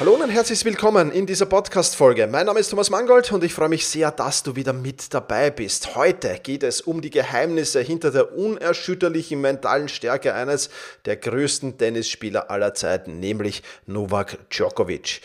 Hallo und herzlich willkommen in dieser Podcast-Folge. Mein Name ist Thomas Mangold und ich freue mich sehr, dass du wieder mit dabei bist. Heute geht es um die Geheimnisse hinter der unerschütterlichen mentalen Stärke eines der größten Tennisspieler aller Zeiten, nämlich Novak Djokovic.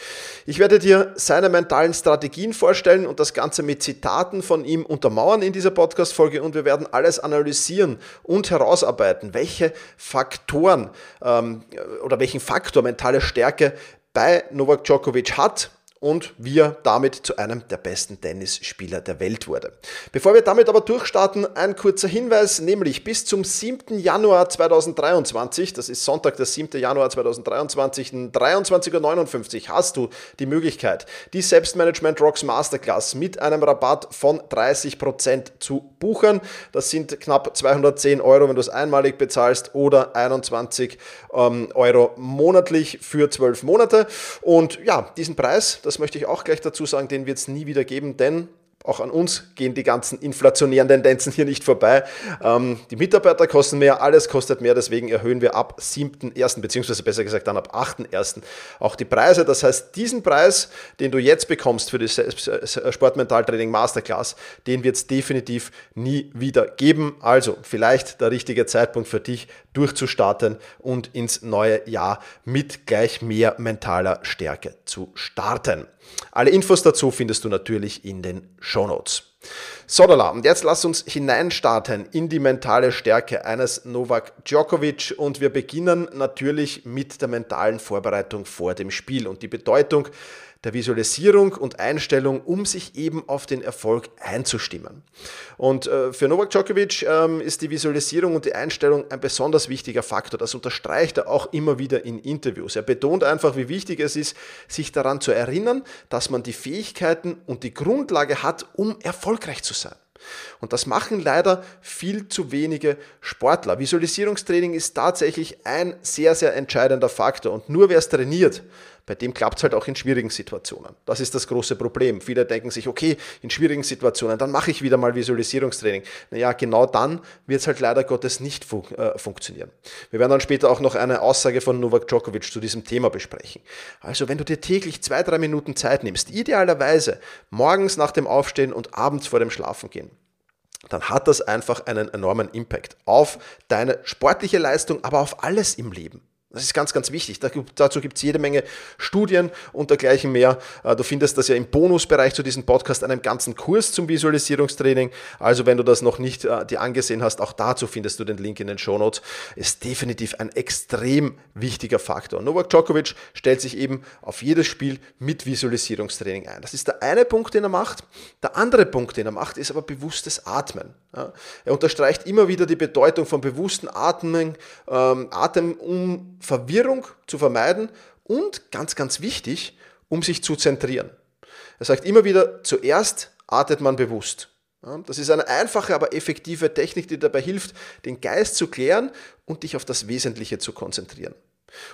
Ich werde dir seine mentalen Strategien vorstellen und das Ganze mit Zitaten von ihm untermauern in dieser Podcast-Folge und wir werden alles analysieren und herausarbeiten, welche Faktoren ähm, oder welchen Faktor mentale Stärke bei Novak Djokovic hat und wie er damit zu einem der besten Tennisspieler der Welt wurde. Bevor wir damit aber durchstarten, ein kurzer Hinweis, nämlich bis zum 7. Januar 2023, das ist Sonntag, der 7. Januar 2023, 23.59 Uhr, hast du die Möglichkeit, die Selbstmanagement Rocks Masterclass mit einem Rabatt von 30% zu buchen. Das sind knapp 210 Euro, wenn du es einmalig bezahlst oder 21 ähm, Euro monatlich für 12 Monate. Und ja, diesen Preis, das das möchte ich auch gleich dazu sagen, den wird es nie wieder geben, denn auch an uns gehen die ganzen inflationären Tendenzen hier nicht vorbei. Ähm, die Mitarbeiter kosten mehr, alles kostet mehr, deswegen erhöhen wir ab 7.1., beziehungsweise besser gesagt dann ab 8.1. auch die Preise. Das heißt, diesen Preis, den du jetzt bekommst für die Sportmentaltraining Masterclass, den wird es definitiv nie wieder geben. Also vielleicht der richtige Zeitpunkt für dich, durchzustarten und ins neue Jahr mit gleich mehr mentaler Stärke zu starten. Alle Infos dazu findest du natürlich in den Show Notes. So, und jetzt lass uns hineinstarten in die mentale Stärke eines Novak Djokovic und wir beginnen natürlich mit der mentalen Vorbereitung vor dem Spiel und die Bedeutung der Visualisierung und Einstellung, um sich eben auf den Erfolg einzustimmen. Und äh, für Novak Djokovic ähm, ist die Visualisierung und die Einstellung ein besonders wichtiger Faktor. Das unterstreicht er auch immer wieder in Interviews. Er betont einfach, wie wichtig es ist, sich daran zu erinnern, dass man die Fähigkeiten und die Grundlage hat, um erfolgreich zu sein. Und das machen leider viel zu wenige Sportler. Visualisierungstraining ist tatsächlich ein sehr, sehr entscheidender Faktor. Und nur wer es trainiert, bei dem klappt es halt auch in schwierigen Situationen. Das ist das große Problem. Viele denken sich, okay, in schwierigen Situationen, dann mache ich wieder mal Visualisierungstraining. Naja, genau dann wird es halt leider Gottes nicht fun äh, funktionieren. Wir werden dann später auch noch eine Aussage von Novak Djokovic zu diesem Thema besprechen. Also wenn du dir täglich zwei, drei Minuten Zeit nimmst, idealerweise morgens nach dem Aufstehen und abends vor dem Schlafengehen, dann hat das einfach einen enormen Impact auf deine sportliche Leistung, aber auf alles im Leben. Das ist ganz, ganz wichtig. Dazu gibt es jede Menge Studien und dergleichen mehr. Äh, du findest das ja im Bonusbereich zu diesem Podcast, einem ganzen Kurs zum Visualisierungstraining. Also wenn du das noch nicht äh, dir angesehen hast, auch dazu findest du den Link in den Show Notes. Ist definitiv ein extrem wichtiger Faktor. Novak Djokovic stellt sich eben auf jedes Spiel mit Visualisierungstraining ein. Das ist der eine Punkt, den er macht. Der andere Punkt, den er macht, ist aber bewusstes Atmen. Er unterstreicht immer wieder die Bedeutung von bewussten Atmen, ähm, Atem, um Verwirrung zu vermeiden und ganz, ganz wichtig, um sich zu zentrieren. Er sagt immer wieder, zuerst atmet man bewusst. Das ist eine einfache, aber effektive Technik, die dabei hilft, den Geist zu klären und dich auf das Wesentliche zu konzentrieren.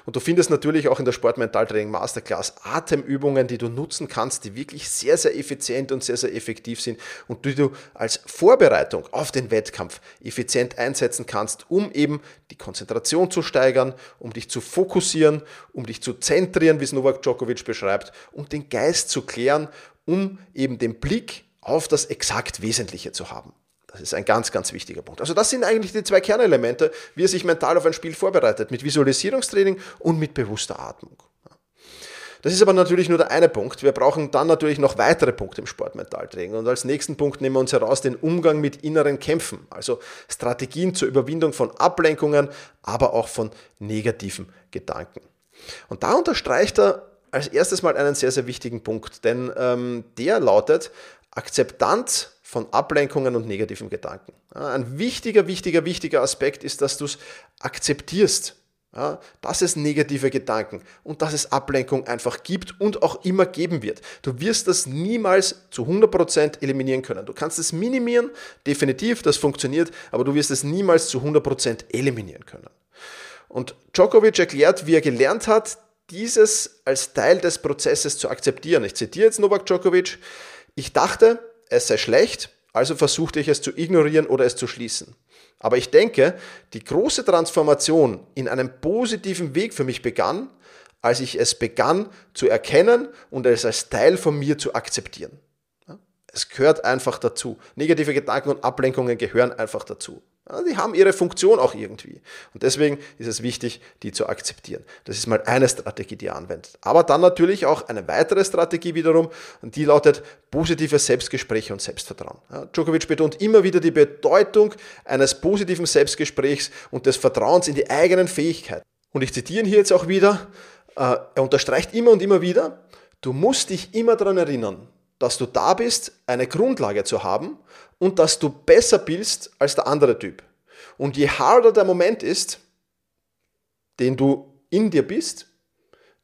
Und du findest natürlich auch in der Sportmentaltraining Masterclass Atemübungen, die du nutzen kannst, die wirklich sehr, sehr effizient und sehr, sehr effektiv sind und die du als Vorbereitung auf den Wettkampf effizient einsetzen kannst, um eben die Konzentration zu steigern, um dich zu fokussieren, um dich zu zentrieren, wie es Novak Djokovic beschreibt, um den Geist zu klären, um eben den Blick auf das exakt Wesentliche zu haben. Das ist ein ganz, ganz wichtiger Punkt. Also das sind eigentlich die zwei Kernelemente, wie er sich mental auf ein Spiel vorbereitet, mit Visualisierungstraining und mit bewusster Atmung. Das ist aber natürlich nur der eine Punkt. Wir brauchen dann natürlich noch weitere Punkte im Sportmentaltraining. Und als nächsten Punkt nehmen wir uns heraus den Umgang mit inneren Kämpfen, also Strategien zur Überwindung von Ablenkungen, aber auch von negativen Gedanken. Und da unterstreicht er als erstes mal einen sehr, sehr wichtigen Punkt, denn ähm, der lautet Akzeptanz von Ablenkungen und negativen Gedanken. ein wichtiger, wichtiger, wichtiger Aspekt ist, dass du es akzeptierst, dass es negative Gedanken und dass es Ablenkung einfach gibt und auch immer geben wird. Du wirst das niemals zu 100% eliminieren können. Du kannst es minimieren, definitiv, das funktioniert, aber du wirst es niemals zu 100% eliminieren können. Und Djokovic erklärt, wie er gelernt hat, dieses als Teil des Prozesses zu akzeptieren. Ich zitiere jetzt Novak Djokovic. Ich dachte, es sei schlecht, also versuchte ich es zu ignorieren oder es zu schließen. Aber ich denke, die große Transformation in einem positiven Weg für mich begann, als ich es begann zu erkennen und es als Teil von mir zu akzeptieren. Es gehört einfach dazu. Negative Gedanken und Ablenkungen gehören einfach dazu. Die haben ihre Funktion auch irgendwie. Und deswegen ist es wichtig, die zu akzeptieren. Das ist mal eine Strategie, die ihr anwendet. Aber dann natürlich auch eine weitere Strategie wiederum, und die lautet positive Selbstgespräche und Selbstvertrauen. Djokovic betont immer wieder die Bedeutung eines positiven Selbstgesprächs und des Vertrauens in die eigenen Fähigkeiten. Und ich zitiere hier jetzt auch wieder, äh, er unterstreicht immer und immer wieder, du musst dich immer daran erinnern, dass du da bist, eine Grundlage zu haben und dass du besser bist als der andere Typ. Und je harder der Moment ist, den du in dir bist,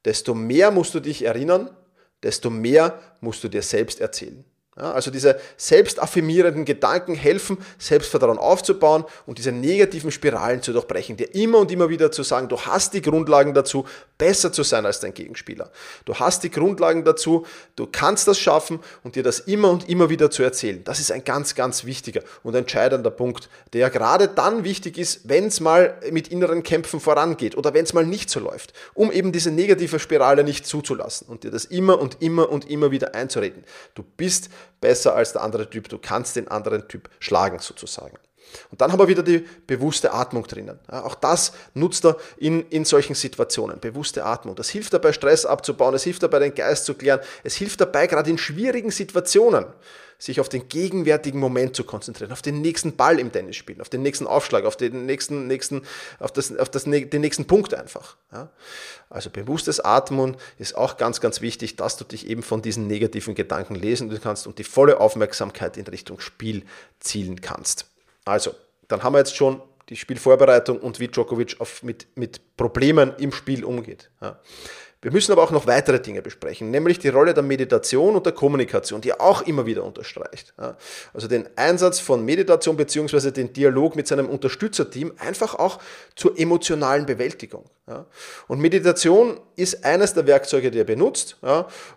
desto mehr musst du dich erinnern, desto mehr musst du dir selbst erzählen. Ja, also diese selbstaffirmierenden Gedanken helfen, Selbstvertrauen aufzubauen und diese negativen Spiralen zu durchbrechen, dir immer und immer wieder zu sagen, du hast die Grundlagen dazu, besser zu sein als dein Gegenspieler. Du hast die Grundlagen dazu, du kannst das schaffen und dir das immer und immer wieder zu erzählen. Das ist ein ganz, ganz wichtiger und entscheidender Punkt, der gerade dann wichtig ist, wenn es mal mit inneren Kämpfen vorangeht oder wenn es mal nicht so läuft, um eben diese negative Spirale nicht zuzulassen und dir das immer und immer und immer wieder einzureden. Du bist besser als der andere Typ, du kannst den anderen Typ schlagen sozusagen. Und dann haben wir wieder die bewusste Atmung drinnen. Auch das nutzt er in, in solchen Situationen. Bewusste Atmung. Das hilft dabei, Stress abzubauen. Es hilft dabei, den Geist zu klären. Es hilft dabei, gerade in schwierigen Situationen, sich auf den gegenwärtigen Moment zu konzentrieren, auf den nächsten Ball im Tennisspielen, auf den nächsten Aufschlag, auf den nächsten, nächsten, auf das, auf das, den nächsten Punkt einfach. Also bewusstes Atmen ist auch ganz, ganz wichtig, dass du dich eben von diesen negativen Gedanken lesen kannst und die volle Aufmerksamkeit in Richtung Spiel zielen kannst. Also, dann haben wir jetzt schon die Spielvorbereitung und wie Djokovic auf, mit, mit Problemen im Spiel umgeht. Ja. Wir müssen aber auch noch weitere Dinge besprechen, nämlich die Rolle der Meditation und der Kommunikation, die er auch immer wieder unterstreicht. Also den Einsatz von Meditation bzw. den Dialog mit seinem Unterstützerteam einfach auch zur emotionalen Bewältigung. Und Meditation ist eines der Werkzeuge, die er benutzt.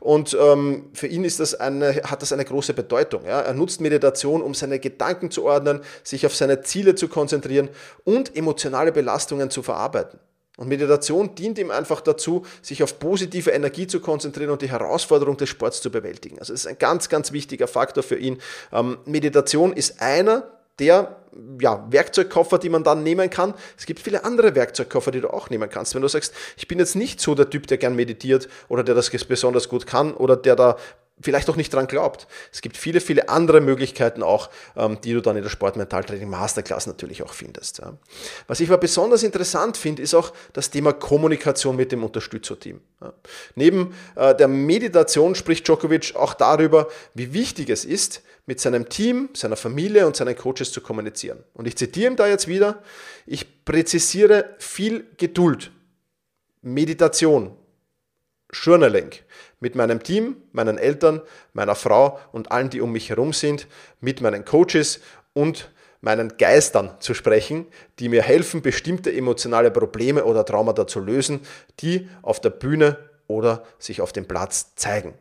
Und ähm, für ihn ist das eine, hat das eine große Bedeutung. Er nutzt Meditation, um seine Gedanken zu ordnen, sich auf seine Ziele zu konzentrieren und emotionale Belastungen zu verarbeiten. Und Meditation dient ihm einfach dazu, sich auf positive Energie zu konzentrieren und die Herausforderung des Sports zu bewältigen. Also das ist ein ganz, ganz wichtiger Faktor für ihn. Ähm, Meditation ist einer der ja, Werkzeugkoffer, die man dann nehmen kann. Es gibt viele andere Werkzeugkoffer, die du auch nehmen kannst. Wenn du sagst, ich bin jetzt nicht so der Typ, der gern meditiert oder der das besonders gut kann oder der da vielleicht auch nicht dran glaubt. Es gibt viele, viele andere Möglichkeiten auch, ähm, die du dann in der Sportmentaltraining Masterclass natürlich auch findest. Was ich aber besonders interessant finde, ist auch das Thema Kommunikation mit dem Unterstützerteam. Neben äh, der Meditation spricht Djokovic auch darüber, wie wichtig es ist, mit seinem Team, seiner Familie und seinen Coaches zu kommunizieren. Und ich zitiere ihm da jetzt wieder, ich präzisiere viel Geduld, Meditation, Journaling mit meinem Team, meinen Eltern, meiner Frau und allen, die um mich herum sind, mit meinen Coaches und meinen Geistern zu sprechen, die mir helfen, bestimmte emotionale Probleme oder Traumata zu lösen, die auf der Bühne oder sich auf dem Platz zeigen.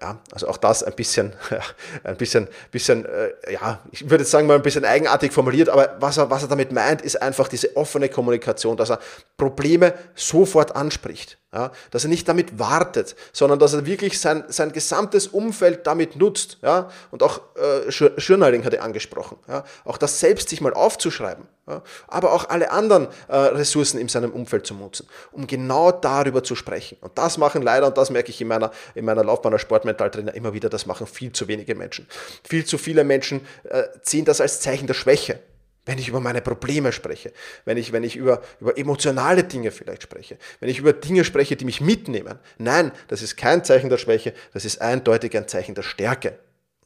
Ja, also auch das ein bisschen, ein bisschen, bisschen, äh, ja, ich würde sagen mal ein bisschen eigenartig formuliert, aber was er, was er damit meint, ist einfach diese offene Kommunikation, dass er Probleme sofort anspricht. Ja, dass er nicht damit wartet, sondern dass er wirklich sein, sein gesamtes Umfeld damit nutzt. Ja, und auch äh, Journaling hat er angesprochen. Ja, auch das selbst sich mal aufzuschreiben. Ja, aber auch alle anderen äh, Ressourcen in seinem Umfeld zu nutzen, um genau darüber zu sprechen. Und das machen leider, und das merke ich in meiner, in meiner Laufbahn als Sportmentaltrainer immer wieder, das machen viel zu wenige Menschen. Viel zu viele Menschen äh, ziehen das als Zeichen der Schwäche wenn ich über meine Probleme spreche, wenn ich, wenn ich über, über emotionale Dinge vielleicht spreche, wenn ich über Dinge spreche, die mich mitnehmen. Nein, das ist kein Zeichen der Schwäche, das ist eindeutig ein Zeichen der Stärke.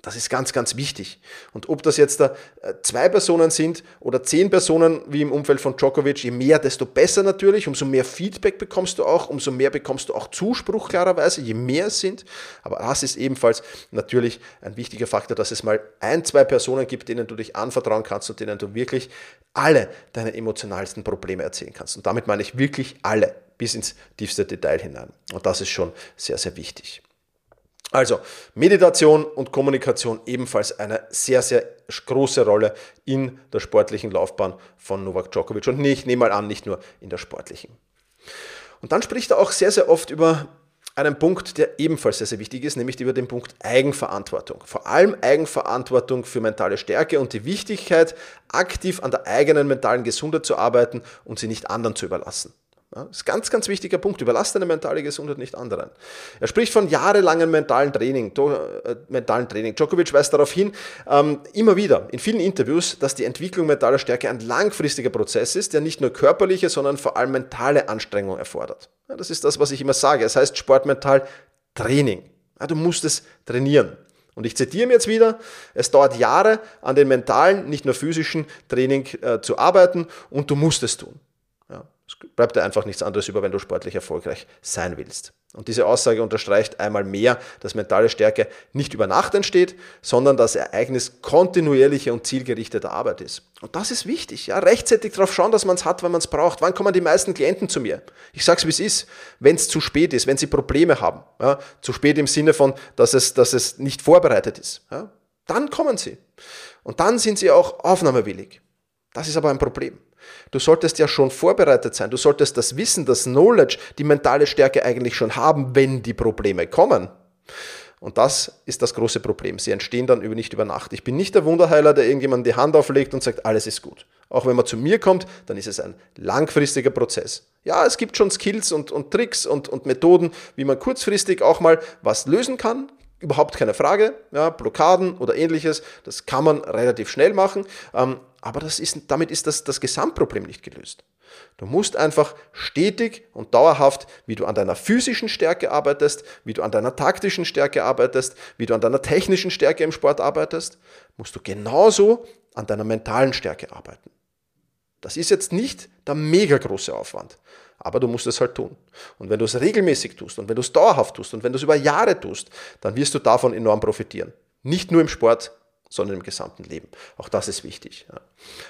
Das ist ganz, ganz wichtig. Und ob das jetzt da äh, zwei Personen sind oder zehn Personen, wie im Umfeld von Djokovic, je mehr, desto besser natürlich. Umso mehr Feedback bekommst du auch, umso mehr bekommst du auch Zuspruch klarerweise, je mehr es sind. Aber das ist ebenfalls natürlich ein wichtiger Faktor, dass es mal ein, zwei Personen gibt, denen du dich anvertrauen kannst und denen du wirklich alle deine emotionalsten Probleme erzählen kannst. Und damit meine ich wirklich alle, bis ins tiefste Detail hinein. Und das ist schon sehr, sehr wichtig. Also Meditation und Kommunikation ebenfalls eine sehr, sehr große Rolle in der sportlichen Laufbahn von Novak Djokovic und ich nehme mal an, nicht nur in der sportlichen. Und dann spricht er auch sehr, sehr oft über einen Punkt, der ebenfalls sehr, sehr wichtig ist, nämlich über den Punkt Eigenverantwortung. Vor allem Eigenverantwortung für mentale Stärke und die Wichtigkeit, aktiv an der eigenen mentalen Gesundheit zu arbeiten und sie nicht anderen zu überlassen. Das ist ein ganz, ganz wichtiger Punkt. Überlass deine mentale Gesundheit nicht anderen. Er spricht von jahrelangem mentalen Training. Äh, mentalen Training. Djokovic weist darauf hin, ähm, immer wieder in vielen Interviews, dass die Entwicklung mentaler Stärke ein langfristiger Prozess ist, der nicht nur körperliche, sondern vor allem mentale Anstrengung erfordert. Ja, das ist das, was ich immer sage. Es heißt sportmental Training. Ja, du musst es trainieren. Und ich zitiere mir jetzt wieder, es dauert Jahre an den mentalen, nicht nur physischen Training äh, zu arbeiten und du musst es tun. Es bleibt dir einfach nichts anderes über, wenn du sportlich erfolgreich sein willst. Und diese Aussage unterstreicht einmal mehr, dass mentale Stärke nicht über Nacht entsteht, sondern das Ereignis kontinuierliche und zielgerichtete Arbeit ist. Und das ist wichtig, ja, rechtzeitig darauf schauen, dass man es hat, wenn man es braucht. Wann kommen die meisten Klienten zu mir? Ich sage es, wie es ist. Wenn es zu spät ist, wenn sie Probleme haben, ja, zu spät im Sinne von, dass es, dass es nicht vorbereitet ist, ja, dann kommen sie. Und dann sind sie auch aufnahmewillig. Das ist aber ein Problem. Du solltest ja schon vorbereitet sein. Du solltest das Wissen, das Knowledge, die mentale Stärke eigentlich schon haben, wenn die Probleme kommen. Und das ist das große Problem. Sie entstehen dann nicht über Nacht. Ich bin nicht der Wunderheiler, der irgendjemand die Hand auflegt und sagt, alles ist gut. Auch wenn man zu mir kommt, dann ist es ein langfristiger Prozess. Ja, es gibt schon Skills und, und Tricks und, und Methoden, wie man kurzfristig auch mal was lösen kann. Überhaupt keine Frage. Ja, Blockaden oder ähnliches, das kann man relativ schnell machen. Ähm, aber das ist, damit ist das, das Gesamtproblem nicht gelöst. Du musst einfach stetig und dauerhaft, wie du an deiner physischen Stärke arbeitest, wie du an deiner taktischen Stärke arbeitest, wie du an deiner technischen Stärke im Sport arbeitest, musst du genauso an deiner mentalen Stärke arbeiten. Das ist jetzt nicht der mega große Aufwand, aber du musst es halt tun. Und wenn du es regelmäßig tust und wenn du es dauerhaft tust und wenn du es über Jahre tust, dann wirst du davon enorm profitieren. Nicht nur im Sport, sondern im gesamten Leben. Auch das ist wichtig. Ja.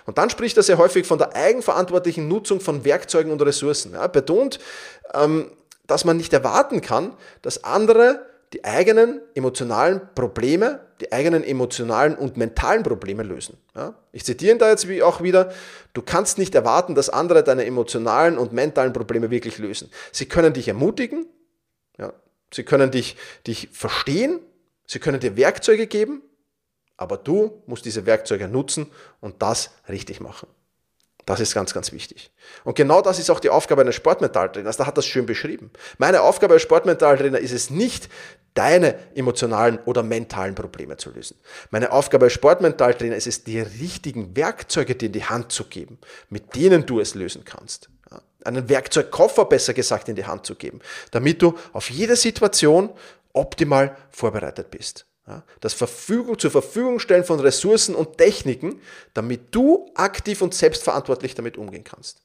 Und dann spricht er sehr häufig von der eigenverantwortlichen Nutzung von Werkzeugen und Ressourcen. Er betont, ähm, dass man nicht erwarten kann, dass andere die eigenen emotionalen Probleme, die eigenen emotionalen und mentalen Probleme lösen. Ja. Ich zitiere ihn da jetzt auch wieder, du kannst nicht erwarten, dass andere deine emotionalen und mentalen Probleme wirklich lösen. Sie können dich ermutigen, ja. sie können dich, dich verstehen, sie können dir Werkzeuge geben, aber du musst diese Werkzeuge nutzen und das richtig machen. Das ist ganz, ganz wichtig. Und genau das ist auch die Aufgabe eines Sportmentaltrainers. Da hat das schön beschrieben. Meine Aufgabe als Sportmentaltrainer ist es nicht, deine emotionalen oder mentalen Probleme zu lösen. Meine Aufgabe als Sportmentaltrainer ist es, dir richtigen Werkzeuge dir in die Hand zu geben, mit denen du es lösen kannst. Einen Werkzeugkoffer besser gesagt in die Hand zu geben, damit du auf jede Situation optimal vorbereitet bist. Das Verfügung, zur Verfügung stellen von Ressourcen und Techniken, damit du aktiv und selbstverantwortlich damit umgehen kannst.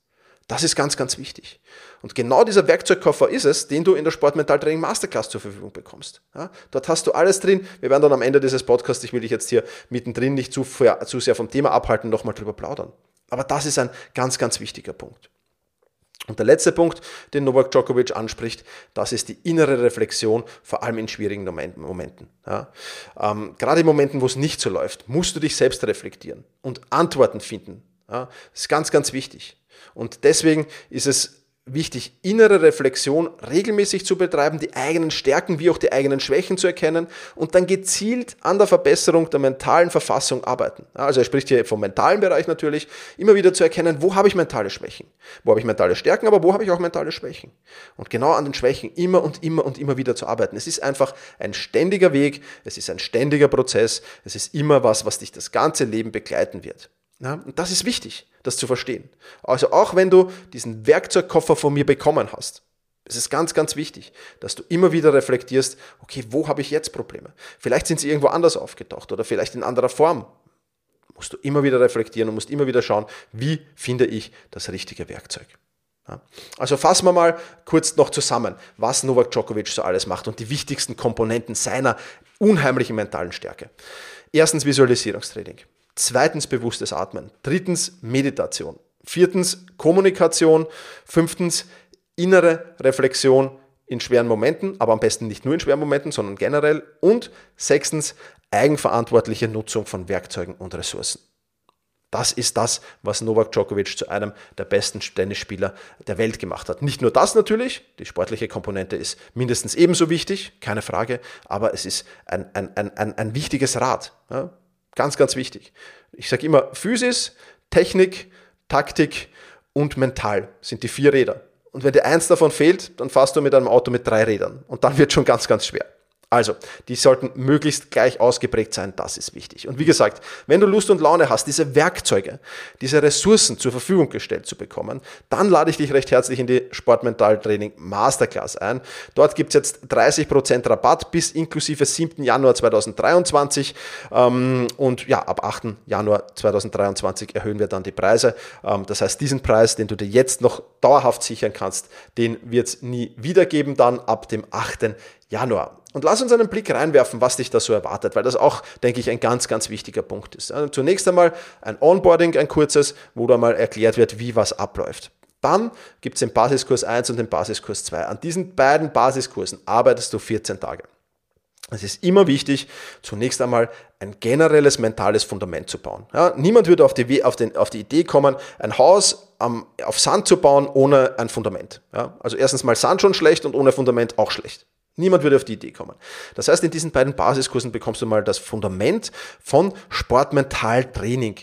Das ist ganz, ganz wichtig. Und genau dieser Werkzeugkoffer ist es, den du in der Sportmentaltraining Masterclass zur Verfügung bekommst. Ja, dort hast du alles drin. Wir werden dann am Ende dieses Podcasts, ich will dich jetzt hier mittendrin nicht zu, zu sehr vom Thema abhalten, nochmal drüber plaudern. Aber das ist ein ganz, ganz wichtiger Punkt. Und der letzte Punkt, den Novak Djokovic anspricht, das ist die innere Reflexion, vor allem in schwierigen Momenten. Ja. Ähm, gerade in Momenten, wo es nicht so läuft, musst du dich selbst reflektieren und Antworten finden. Ja. Das ist ganz, ganz wichtig. Und deswegen ist es wichtig, innere Reflexion regelmäßig zu betreiben, die eigenen Stärken wie auch die eigenen Schwächen zu erkennen und dann gezielt an der Verbesserung der mentalen Verfassung arbeiten. Also er spricht hier vom mentalen Bereich natürlich, immer wieder zu erkennen, wo habe ich mentale Schwächen, wo habe ich mentale Stärken, aber wo habe ich auch mentale Schwächen. Und genau an den Schwächen immer und immer und immer wieder zu arbeiten. Es ist einfach ein ständiger Weg, es ist ein ständiger Prozess, es ist immer was, was dich das ganze Leben begleiten wird. Ja, und das ist wichtig, das zu verstehen. Also auch wenn du diesen Werkzeugkoffer von mir bekommen hast, Es ist ganz, ganz wichtig, dass du immer wieder reflektierst, okay, wo habe ich jetzt Probleme? Vielleicht sind sie irgendwo anders aufgetaucht oder vielleicht in anderer Form. Musst du immer wieder reflektieren und musst immer wieder schauen, wie finde ich das richtige Werkzeug. Also fassen wir mal kurz noch zusammen, was Novak Djokovic so alles macht und die wichtigsten Komponenten seiner unheimlichen mentalen Stärke. Erstens Visualisierungstraining. Zweitens bewusstes Atmen. Drittens Meditation. Viertens Kommunikation. Fünftens innere Reflexion in schweren Momenten, aber am besten nicht nur in schweren Momenten, sondern generell. Und sechstens eigenverantwortliche Nutzung von Werkzeugen und Ressourcen. Das ist das, was Novak Djokovic zu einem der besten Tennisspieler der Welt gemacht hat. Nicht nur das natürlich, die sportliche Komponente ist mindestens ebenso wichtig, keine Frage, aber es ist ein, ein, ein, ein, wichtiges Rad. Ja? Ganz, ganz wichtig. Ich sage immer, Physis, Technik, Taktik und Mental sind die vier Räder. Und wenn dir eins davon fehlt, dann fährst du mit einem Auto mit drei Rädern. Und dann wird schon ganz, ganz schwer. Also, die sollten möglichst gleich ausgeprägt sein, das ist wichtig. Und wie gesagt, wenn du Lust und Laune hast, diese Werkzeuge, diese Ressourcen zur Verfügung gestellt zu bekommen, dann lade ich dich recht herzlich in die Sportmentaltraining Masterclass ein. Dort gibt es jetzt 30% Rabatt bis inklusive 7. Januar 2023 ähm, und ja, ab 8. Januar 2023 erhöhen wir dann die Preise. Ähm, das heißt, diesen Preis, den du dir jetzt noch dauerhaft sichern kannst, den wird es nie wiedergeben dann ab dem 8. Januar. Und lass uns einen Blick reinwerfen, was dich da so erwartet, weil das auch, denke ich, ein ganz, ganz wichtiger Punkt ist. Also zunächst einmal ein Onboarding, ein kurzes, wo da mal erklärt wird, wie was abläuft. Dann gibt es den Basiskurs 1 und den Basiskurs 2. An diesen beiden Basiskursen arbeitest du 14 Tage. Es ist immer wichtig, zunächst einmal ein generelles mentales Fundament zu bauen. Ja, niemand würde auf die, auf, den, auf die, Idee kommen, ein Haus am, auf Sand zu bauen ohne ein Fundament. Ja, also erstens mal Sand schon schlecht und ohne Fundament auch schlecht. Niemand würde auf die Idee kommen. Das heißt, in diesen beiden Basiskursen bekommst du mal das Fundament von Sportmentaltraining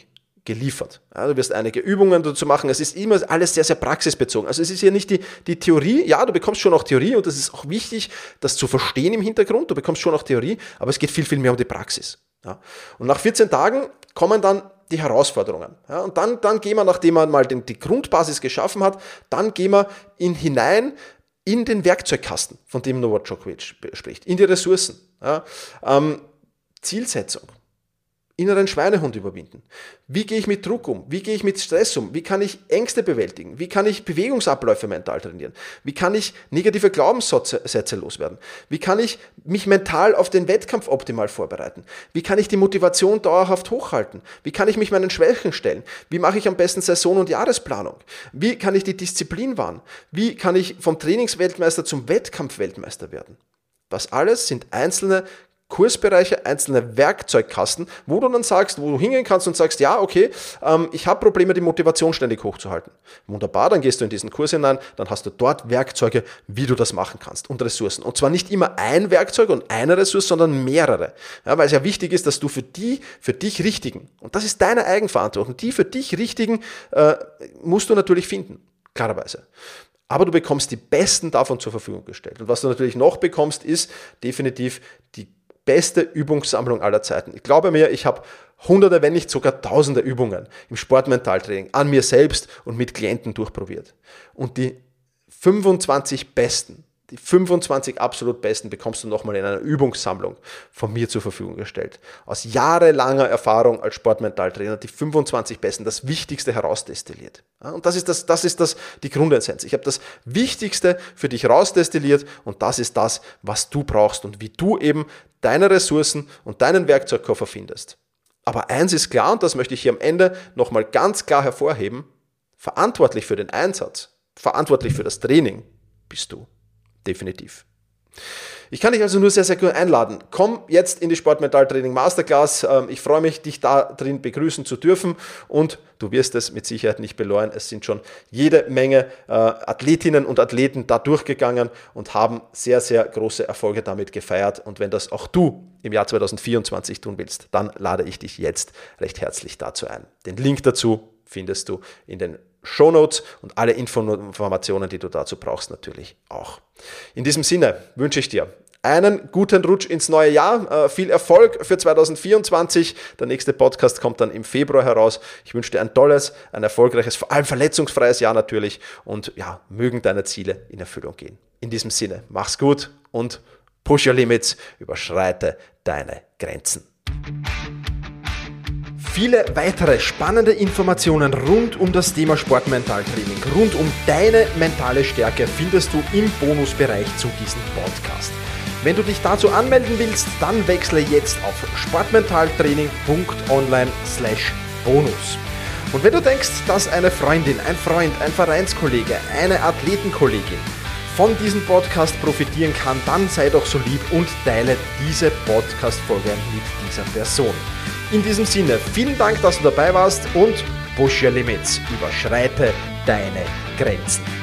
geliefert. Ja, du wirst einige Übungen dazu machen. Es ist immer alles sehr, sehr praxisbezogen. Also es ist hier nicht die, die Theorie. Ja, du bekommst schon auch Theorie und das ist auch wichtig, das zu verstehen im Hintergrund. Du bekommst schon auch Theorie, aber es geht viel, viel mehr um die Praxis. Ja. Und nach 14 Tagen kommen dann die Herausforderungen. Ja, und dann, dann gehen wir, nachdem man mal den, die Grundbasis geschaffen hat, dann gehen wir in hinein in den Werkzeugkasten, von dem Novak Djokovic spricht, in die Ressourcen. Ja, ähm, Zielsetzung inneren Schweinehund überwinden? Wie gehe ich mit Druck um? Wie gehe ich mit Stress um? Wie kann ich Ängste bewältigen? Wie kann ich Bewegungsabläufe mental trainieren? Wie kann ich negative Glaubenssätze loswerden? Wie kann ich mich mental auf den Wettkampf optimal vorbereiten? Wie kann ich die Motivation dauerhaft hochhalten? Wie kann ich mich meinen Schwächen stellen? Wie mache ich am besten Saison- und Jahresplanung? Wie kann ich die Disziplin wahren? Wie kann ich vom Trainingsweltmeister zum Wettkampfweltmeister werden? Das alles sind einzelne Kursbereiche, einzelne Werkzeugkasten, wo du dann sagst, wo du hingehen kannst und sagst, ja, okay, ähm, ich habe Probleme, die Motivation ständig hochzuhalten. Wunderbar, dann gehst du in diesen Kurs hinein, dann hast du dort Werkzeuge, wie du das machen kannst und Ressourcen. Und zwar nicht immer ein Werkzeug und eine Ressource, sondern mehrere. Ja, weil es ja wichtig ist, dass du für die, für dich richtigen, und das ist deine Eigenverantwortung, die für dich richtigen äh, musst du natürlich finden, klarerweise. Aber du bekommst die besten davon zur Verfügung gestellt. Und was du natürlich noch bekommst, ist definitiv die beste Übungssammlung aller Zeiten. Ich glaube mir, ich habe hunderte, wenn nicht sogar tausende Übungen im Sportmentaltraining an mir selbst und mit Klienten durchprobiert. Und die 25 besten die 25 absolut besten bekommst du nochmal in einer Übungssammlung von mir zur Verfügung gestellt. Aus jahrelanger Erfahrung als Sportmentaltrainer die 25 besten, das Wichtigste herausdestilliert. Und das ist, das, das ist das, die Grundessenz. Ich habe das Wichtigste für dich rausdestilliert und das ist das, was du brauchst und wie du eben deine Ressourcen und deinen Werkzeugkoffer findest. Aber eins ist klar und das möchte ich hier am Ende nochmal ganz klar hervorheben. Verantwortlich für den Einsatz, verantwortlich für das Training bist du definitiv. Ich kann dich also nur sehr, sehr gut einladen. Komm jetzt in die Sportmentaltraining Masterclass. Ähm, ich freue mich, dich da drin begrüßen zu dürfen und du wirst es mit Sicherheit nicht bereuen. Es sind schon jede Menge äh, Athletinnen und Athleten da durchgegangen und haben sehr, sehr große Erfolge damit gefeiert. Und wenn das auch du im Jahr 2024 tun willst, dann lade ich dich jetzt recht herzlich dazu ein. Den Link dazu findest du in den Shownotes und alle Informationen, die du dazu brauchst, natürlich auch. In diesem Sinne wünsche ich dir einen guten Rutsch ins neue Jahr, äh, viel Erfolg für 2024. Der nächste Podcast kommt dann im Februar heraus. Ich wünsche dir ein tolles, ein erfolgreiches, vor allem verletzungsfreies Jahr natürlich und ja, mögen deine Ziele in Erfüllung gehen. In diesem Sinne, mach's gut und push your limits, überschreite deine Grenzen. Viele weitere spannende Informationen rund um das Thema Sportmentaltraining, rund um deine mentale Stärke findest du im Bonusbereich zu diesem Podcast. Wenn du dich dazu anmelden willst, dann wechsle jetzt auf sportmentaltraining.online/bonus. Und wenn du denkst, dass eine Freundin, ein Freund, ein Vereinskollege, eine Athletenkollegin von diesem Podcast profitieren kann, dann sei doch so lieb und teile diese Podcast-Folge mit dieser Person. In diesem Sinne, vielen Dank, dass du dabei warst und push your limits, überschreite deine Grenzen.